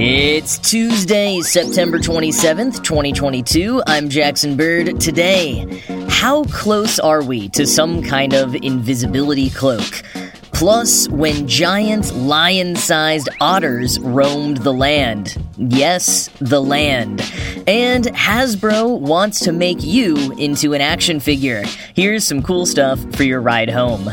It's Tuesday, September 27th, 2022. I'm Jackson Bird. Today, how close are we to some kind of invisibility cloak? Plus, when giant lion sized otters roamed the land. Yes, the land. And Hasbro wants to make you into an action figure. Here's some cool stuff for your ride home.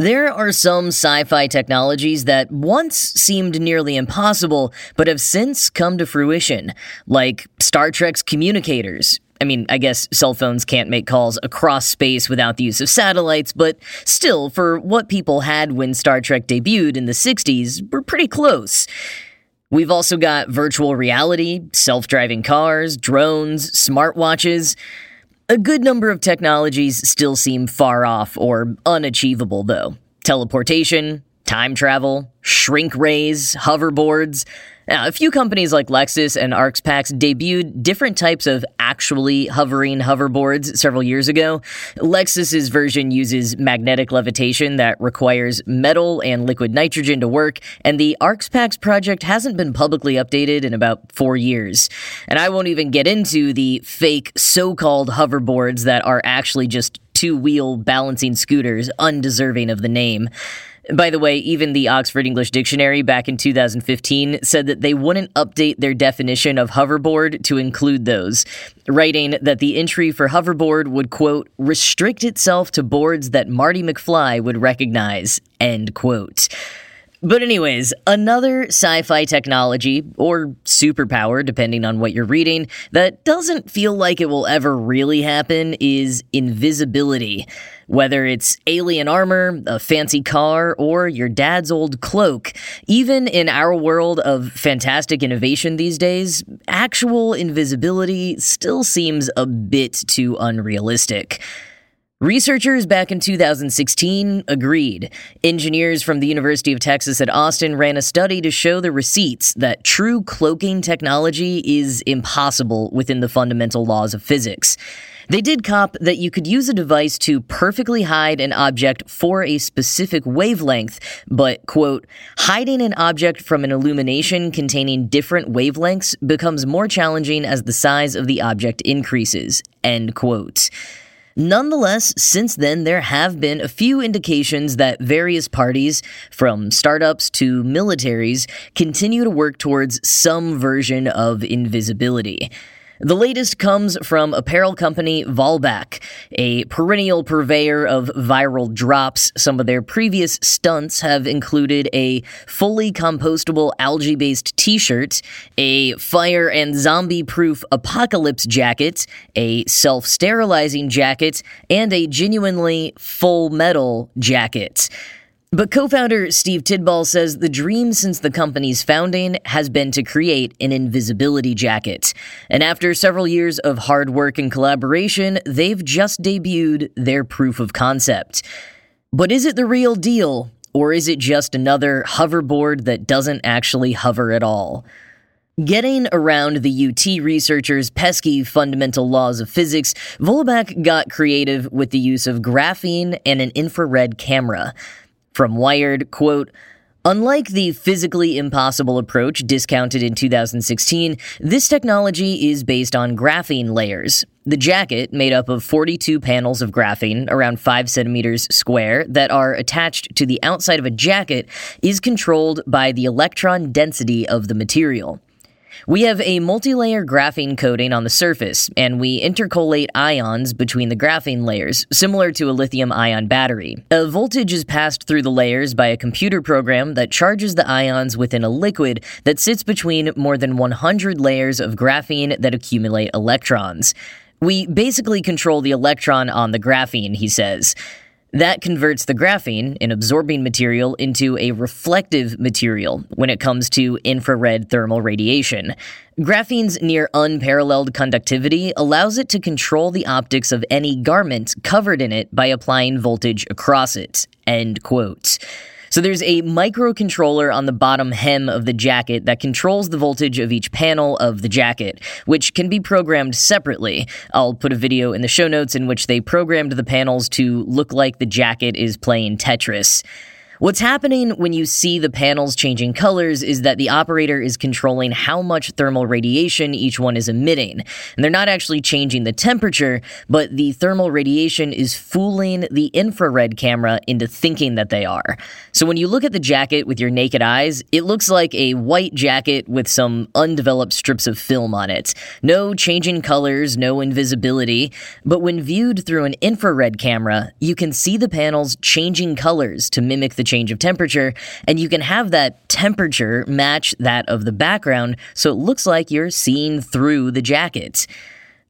There are some sci fi technologies that once seemed nearly impossible, but have since come to fruition, like Star Trek's communicators. I mean, I guess cell phones can't make calls across space without the use of satellites, but still, for what people had when Star Trek debuted in the 60s, we're pretty close. We've also got virtual reality, self driving cars, drones, smartwatches. A good number of technologies still seem far off or unachievable, though. Teleportation, time travel, shrink rays, hoverboards. Now, a few companies like Lexus and Arxpax debuted different types of actually hovering hoverboards several years ago. Lexus's version uses magnetic levitation that requires metal and liquid nitrogen to work, and the Arxpax project hasn't been publicly updated in about four years. And I won't even get into the fake so called hoverboards that are actually just two wheel balancing scooters, undeserving of the name. By the way, even the Oxford English Dictionary back in 2015 said that they wouldn't update their definition of hoverboard to include those, writing that the entry for hoverboard would, quote, restrict itself to boards that Marty McFly would recognize, end quote. But, anyways, another sci fi technology, or superpower, depending on what you're reading, that doesn't feel like it will ever really happen is invisibility. Whether it's alien armor, a fancy car, or your dad's old cloak, even in our world of fantastic innovation these days, actual invisibility still seems a bit too unrealistic. Researchers back in 2016 agreed. Engineers from the University of Texas at Austin ran a study to show the receipts that true cloaking technology is impossible within the fundamental laws of physics. They did cop that you could use a device to perfectly hide an object for a specific wavelength, but, quote, hiding an object from an illumination containing different wavelengths becomes more challenging as the size of the object increases, end quote. Nonetheless, since then, there have been a few indications that various parties, from startups to militaries, continue to work towards some version of invisibility. The latest comes from apparel company Vollebak, a perennial purveyor of viral drops. Some of their previous stunts have included a fully compostable algae based t shirt, a fire and zombie proof apocalypse jacket, a self sterilizing jacket, and a genuinely full metal jacket. But co founder Steve Tidball says the dream since the company's founding has been to create an invisibility jacket. And after several years of hard work and collaboration, they've just debuted their proof of concept. But is it the real deal, or is it just another hoverboard that doesn't actually hover at all? Getting around the UT researchers' pesky fundamental laws of physics, Vollebak got creative with the use of graphene and an infrared camera. From Wired, quote, Unlike the physically impossible approach discounted in 2016, this technology is based on graphene layers. The jacket, made up of 42 panels of graphene, around 5 centimeters square, that are attached to the outside of a jacket, is controlled by the electron density of the material. We have a multi-layer graphene coating on the surface, and we intercalate ions between the graphene layers, similar to a lithium ion battery. A voltage is passed through the layers by a computer program that charges the ions within a liquid that sits between more than 100 layers of graphene that accumulate electrons. We basically control the electron on the graphene, he says. That converts the graphene, an absorbing material, into a reflective material when it comes to infrared thermal radiation. Graphene's near unparalleled conductivity allows it to control the optics of any garment covered in it by applying voltage across it. End quote. So there's a microcontroller on the bottom hem of the jacket that controls the voltage of each panel of the jacket, which can be programmed separately. I'll put a video in the show notes in which they programmed the panels to look like the jacket is playing Tetris. What's happening when you see the panels changing colors is that the operator is controlling how much thermal radiation each one is emitting. And they're not actually changing the temperature, but the thermal radiation is fooling the infrared camera into thinking that they are. So when you look at the jacket with your naked eyes, it looks like a white jacket with some undeveloped strips of film on it. No changing colors, no invisibility, but when viewed through an infrared camera, you can see the panels changing colors to mimic the change of temperature, and you can have that temperature match that of the background so it looks like you're seeing through the jacket.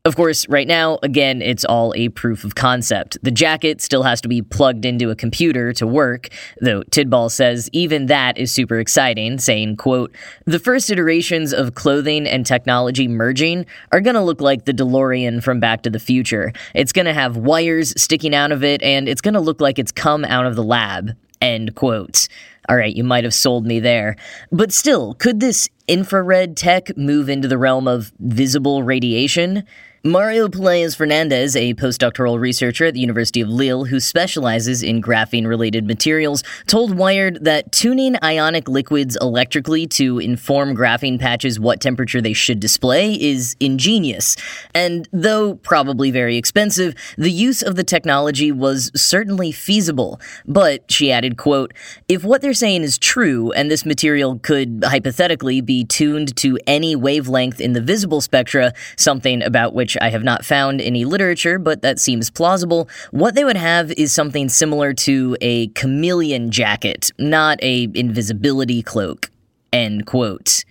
Of course, right now, again, it's all a proof of concept. The jacket still has to be plugged into a computer to work, though Tidball says even that is super exciting, saying, quote, The first iterations of clothing and technology merging are gonna look like the DeLorean from Back to the Future. It's gonna have wires sticking out of it, and it's gonna look like it's come out of the lab. End quote. All right, you might have sold me there. But still, could this infrared tech move into the realm of visible radiation? Mario Pelaez Fernandez, a postdoctoral researcher at the University of Lille who specializes in graphene related materials, told Wired that tuning ionic liquids electrically to inform graphene patches what temperature they should display is ingenious. And though probably very expensive, the use of the technology was certainly feasible. But, she added, quote, if what they're saying is true, and this material could hypothetically be tuned to any wavelength in the visible spectra, something about which I have not found any literature, but that seems plausible, what they would have is something similar to a chameleon jacket, not a invisibility cloak. End quote.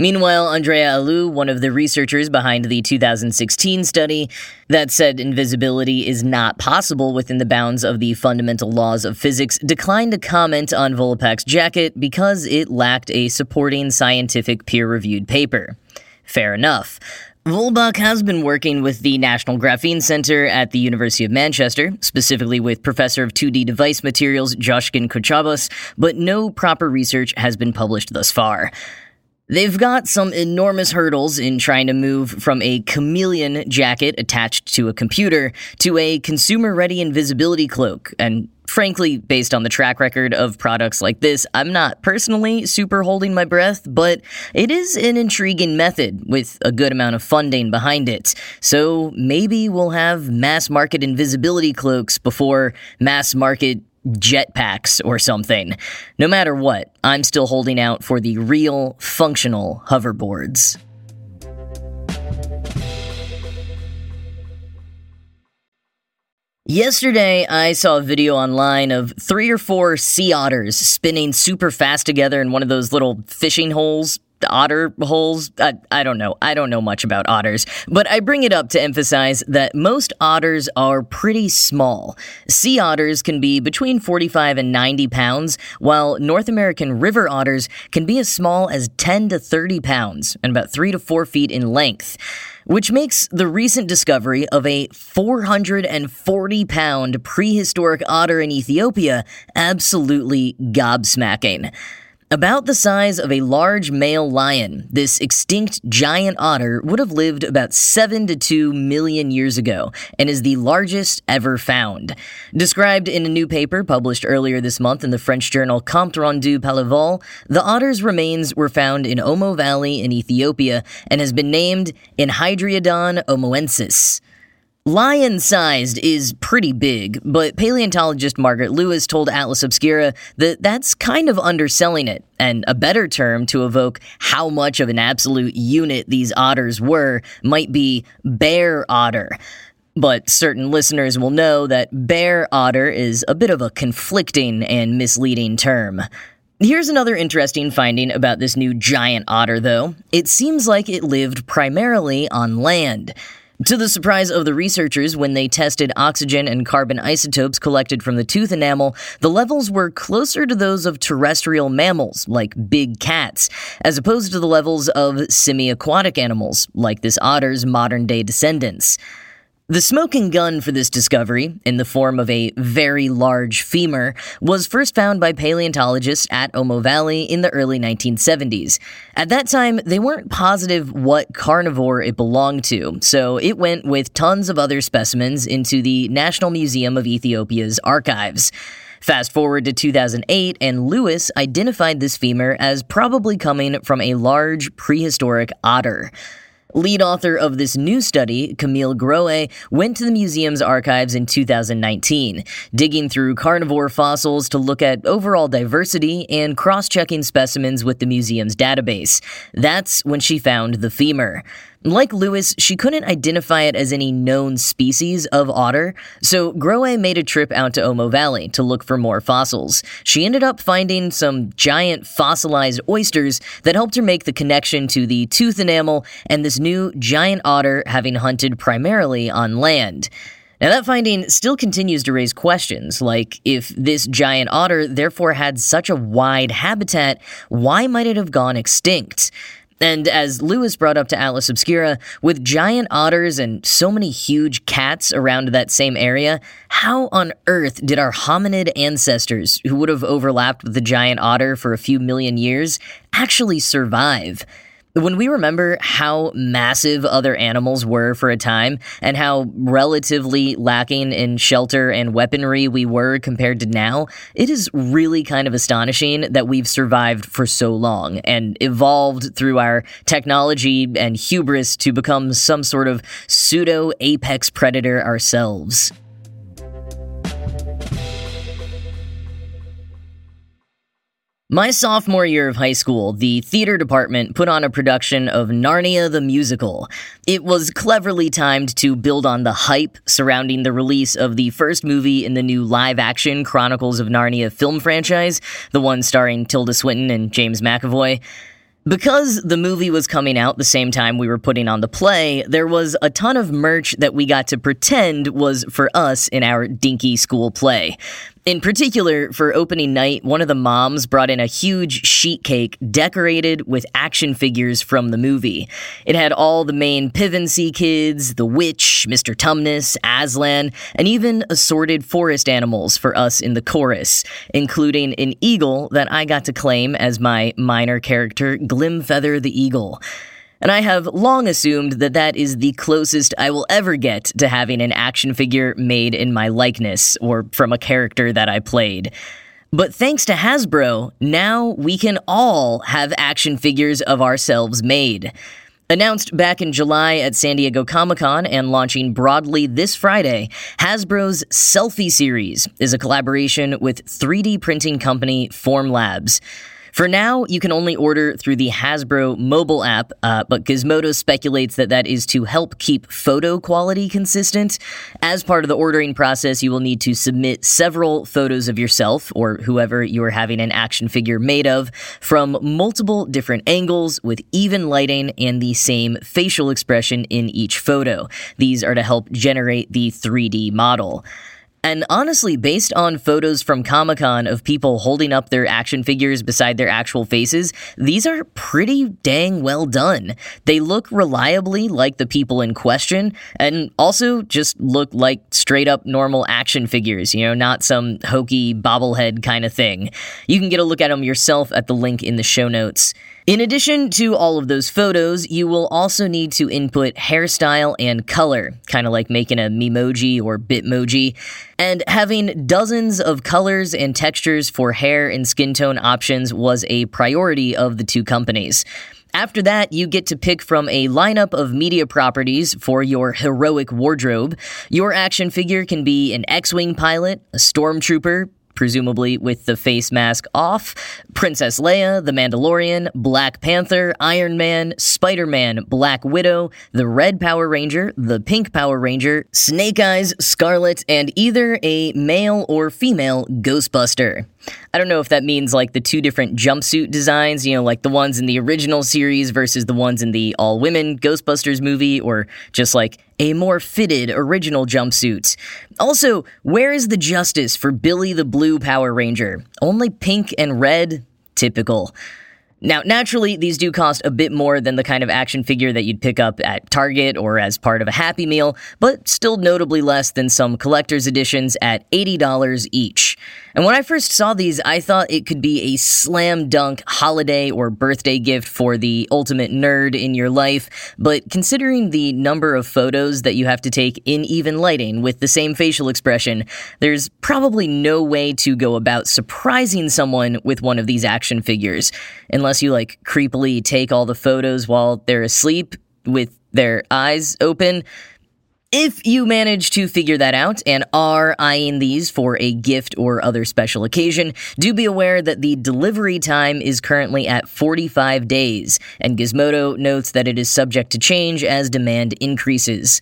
Meanwhile, Andrea Alù, one of the researchers behind the 2016 study that said invisibility is not possible within the bounds of the fundamental laws of physics, declined to comment on Vollebak's jacket because it lacked a supporting scientific peer reviewed paper. Fair enough. Vollebak has been working with the National Graphene Center at the University of Manchester, specifically with Professor of 2D Device Materials Coskun Kocabas, but no proper research has been published thus far. They've got some enormous hurdles in trying to move from a chameleon jacket attached to a computer to a consumer ready invisibility cloak, and frankly, based on the track record of products like this, I'm not personally super holding my breath, but it is an intriguing method with a good amount of funding behind it. So maybe we'll have mass market invisibility cloaks before mass market jetpacks or something. No matter what, I'm still holding out for the real, functional hoverboards. Yesterday, I saw a video online of three or four sea otters spinning super fast together in one of those little fishing holes otter holes. I, I don't know. I don't know much about otters, but I bring it up to emphasize that most otters are pretty small. Sea otters can be between 45 and 90 pounds, while North American river otters can be as small as 10 to 30 pounds and about 3 to 4 feet in length which makes the recent discovery of a 440 pound prehistoric otter in Ethiopia absolutely gobsmacking. About the size of a large male lion, this extinct giant otter would have lived about 7 to 2 million years ago and is the largest ever found. Described in a new paper published earlier this month in the French journal Comptes Rendus Palevol, the otter's remains were found in Omo Valley in Ethiopia and has been named Enhydriodon omoensis. Lion sized is pretty big, but paleontologist Margaret Lewis told Atlas Obscura that that's kind of underselling it, and a better term to evoke how much of an absolute unit these otters were might be bear otter. But certain listeners will know that bear otter is a bit of a conflicting and misleading term. Here's another interesting finding about this new giant otter, though. It seems like it lived primarily on land. To the surprise of the researchers, when they tested oxygen and carbon isotopes collected from the tooth enamel, the levels were closer to those of terrestrial mammals, like big cats, as opposed to the levels of semi aquatic animals, like this otter's modern day descendants. The smoking gun for this discovery, in the form of a very large femur, was first found by paleontologists at Omo Valley in the early 1970s. At that time, they weren't positive what carnivore it belonged to, so it went with tons of other specimens into the National Museum of Ethiopia's archives. Fast forward to 2008, and Lewis identified this femur as probably coming from a large prehistoric otter. Lead author of this new study, Camille Grohe, went to the museum's archives in 2019, digging through carnivore fossils to look at overall diversity and cross checking specimens with the museum's database. That's when she found the femur. Like Lewis, she couldn't identify it as any known species of otter, so Grohe made a trip out to Omo Valley to look for more fossils. She ended up finding some giant fossilized oysters that helped her make the connection to the tooth enamel and this new giant otter having hunted primarily on land. Now, that finding still continues to raise questions, like if this giant otter therefore had such a wide habitat, why might it have gone extinct? And as Lewis brought up to Atlas Obscura, with giant otters and so many huge cats around that same area, how on earth did our hominid ancestors, who would have overlapped with the giant otter for a few million years, actually survive? When we remember how massive other animals were for a time and how relatively lacking in shelter and weaponry we were compared to now, it is really kind of astonishing that we've survived for so long and evolved through our technology and hubris to become some sort of pseudo apex predator ourselves. My sophomore year of high school, the theater department put on a production of Narnia the Musical. It was cleverly timed to build on the hype surrounding the release of the first movie in the new live action Chronicles of Narnia film franchise, the one starring Tilda Swinton and James McAvoy. Because the movie was coming out the same time we were putting on the play, there was a ton of merch that we got to pretend was for us in our dinky school play. In particular, for opening night, one of the moms brought in a huge sheet cake decorated with action figures from the movie. It had all the main Pevensie kids, the witch, Mr. Tumnus, Aslan, and even assorted forest animals for us in the chorus, including an eagle that I got to claim as my minor character, Glimfeather the Eagle and I have long assumed that that is the closest I will ever get to having an action figure made in my likeness or from a character that I played. But thanks to Hasbro, now we can all have action figures of ourselves made. Announced back in July at San Diego Comic Con and launching broadly this Friday, Hasbro's Selfie Series is a collaboration with 3D printing company Formlabs. For now, you can only order through the Hasbro mobile app, uh, but Gizmodo speculates that that is to help keep photo quality consistent. As part of the ordering process, you will need to submit several photos of yourself or whoever you are having an action figure made of from multiple different angles with even lighting and the same facial expression in each photo. These are to help generate the 3D model. And honestly, based on photos from Comic Con of people holding up their action figures beside their actual faces, these are pretty dang well done. They look reliably like the people in question, and also just look like straight up normal action figures, you know, not some hokey bobblehead kind of thing. You can get a look at them yourself at the link in the show notes. In addition to all of those photos, you will also need to input hairstyle and color, kind of like making a Memoji or Bitmoji. And having dozens of colors and textures for hair and skin tone options was a priority of the two companies. After that, you get to pick from a lineup of media properties for your heroic wardrobe. Your action figure can be an X Wing pilot, a stormtrooper, presumably with the face mask off, Princess Leia, The Mandalorian, Black Panther, Iron Man, Spider Man, Black Widow, the Red Power Ranger, the Pink Power Ranger, Snake Eyes, Scarlett, and either a male or female Ghostbuster. I don't know if that means like the two different jumpsuit designs, you know, like the ones in the original series versus the ones in the all women Ghostbusters movie, or just like a more fitted original jumpsuit. Also, where is the justice for Billy the Blue Power Ranger? Only pink and red? Typical. Now, naturally, these do cost a bit more than the kind of action figure that you'd pick up at Target or as part of a Happy Meal, but still notably less than some collector's editions at $80 each. And when I first saw these, I thought it could be a slam dunk holiday or birthday gift for the ultimate nerd in your life, but considering the number of photos that you have to take in even lighting with the same facial expression, there's probably no way to go about surprising someone with one of these action figures, unless you like creepily take all the photos while they're asleep with their eyes open. If you manage to figure that out and are eyeing these for a gift or other special occasion, do be aware that the delivery time is currently at 45 days, and Gizmodo notes that it is subject to change as demand increases.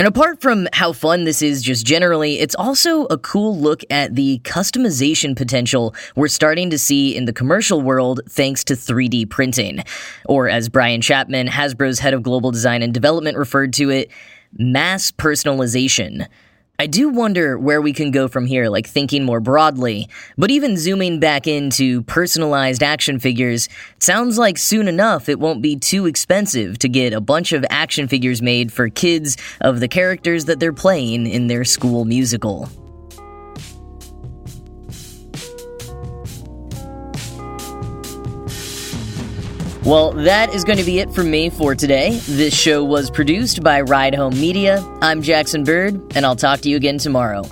And apart from how fun this is just generally, it's also a cool look at the customization potential we're starting to see in the commercial world thanks to 3D printing. Or as Brian Chapman, Hasbro's head of global design and development, referred to it, mass personalization. I do wonder where we can go from here, like thinking more broadly, but even zooming back into personalized action figures, sounds like soon enough it won't be too expensive to get a bunch of action figures made for kids of the characters that they're playing in their school musical. Well, that is going to be it for me for today. This show was produced by Ride Home Media. I'm Jackson Bird, and I'll talk to you again tomorrow.